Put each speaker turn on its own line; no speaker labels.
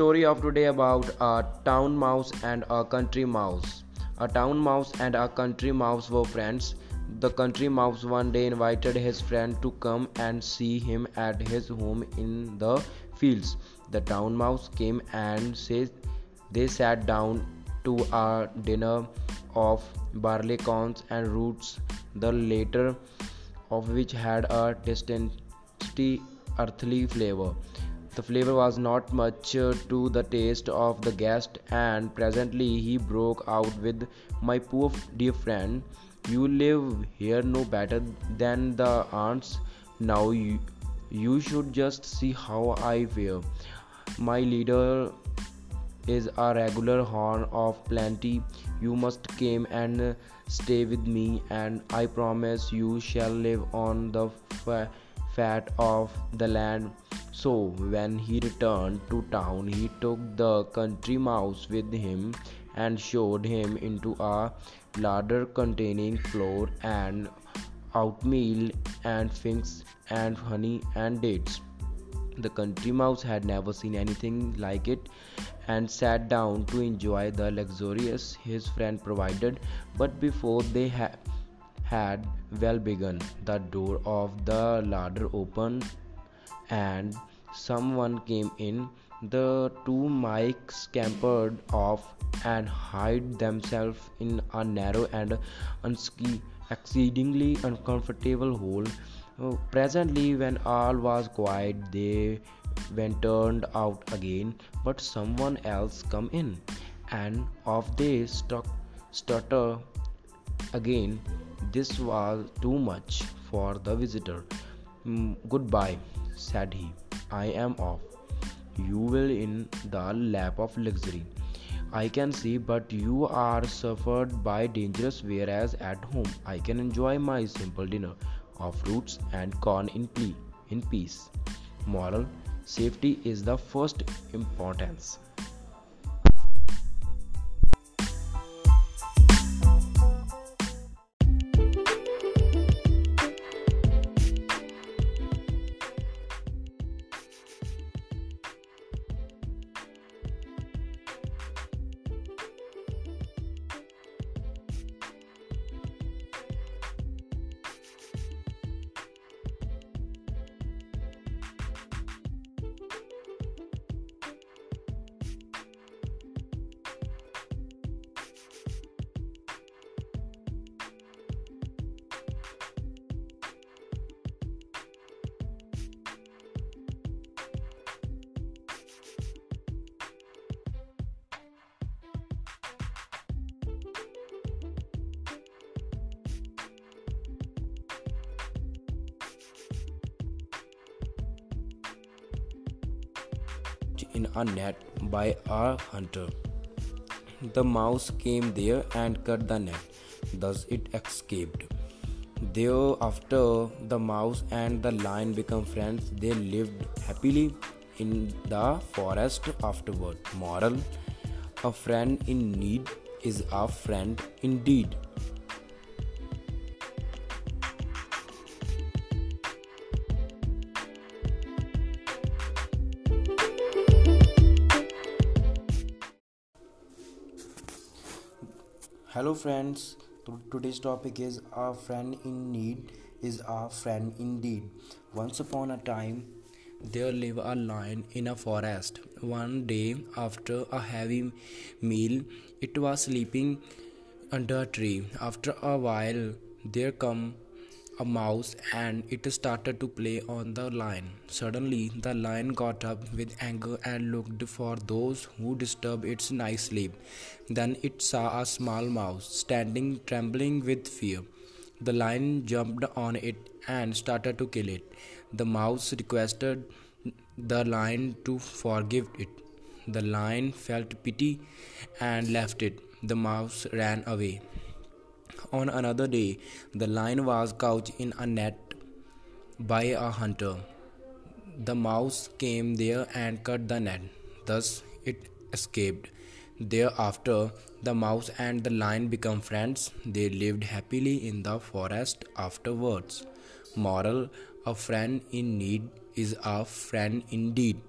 story of today about a town mouse and a country mouse. A town mouse and a country mouse were friends. The country mouse one day invited his friend to come and see him at his home in the fields. The town mouse came and said they sat down to a dinner of barleycorns and roots, the latter of which had a distinctly earthly flavor. The flavor was not much uh, to the taste of the guest, and presently he broke out with, My poor dear friend, you live here no better than the ants. Now you, you should just see how I fare. My leader is a regular horn of plenty. You must come and stay with me, and I promise you shall live on the fat of the land. So, when he returned to town, he took the country mouse with him and showed him into a larder containing flour and oatmeal and figs and honey and dates. The country mouse had never seen anything like it and sat down to enjoy the luxurious his friend provided. But before they ha- had well begun, the door of the larder opened and someone came in. The two mice scampered off and hid themselves in a narrow and exceedingly uncomfortable hole. Uh, presently, when all was quiet, they went turned out again, but someone else come in, and off they stuck stutter again. This was too much for the visitor. "Mm, goodbye, said he. I am off. You will in the lap of luxury. I can see, but you are suffered by dangerous, whereas at home I can enjoy my simple dinner of roots and corn in, ple- in peace. Moral Safety is the first importance. In a net by a hunter. The mouse came there and cut the net, thus it escaped. Thereafter, the mouse and the lion became friends. They lived happily in the forest afterward. Moral A friend in need is a friend indeed. Hello friends today's topic is a friend in need is a friend indeed. Once upon a time there lived a lion in a forest. One day after a heavy meal it was sleeping under a tree. After a while there come a mouse and it started to play on the lion. Suddenly, the lion got up with anger and looked for those who disturbed its nice sleep. Then it saw a small mouse standing trembling with fear. The lion jumped on it and started to kill it. The mouse requested the lion to forgive it. The lion felt pity and left it. The mouse ran away. On another day, the lion was caught in a net by a hunter. The mouse came there and cut the net. Thus, it escaped. Thereafter, the mouse and the lion became friends. They lived happily in the forest afterwards. Moral A friend in need is a friend indeed.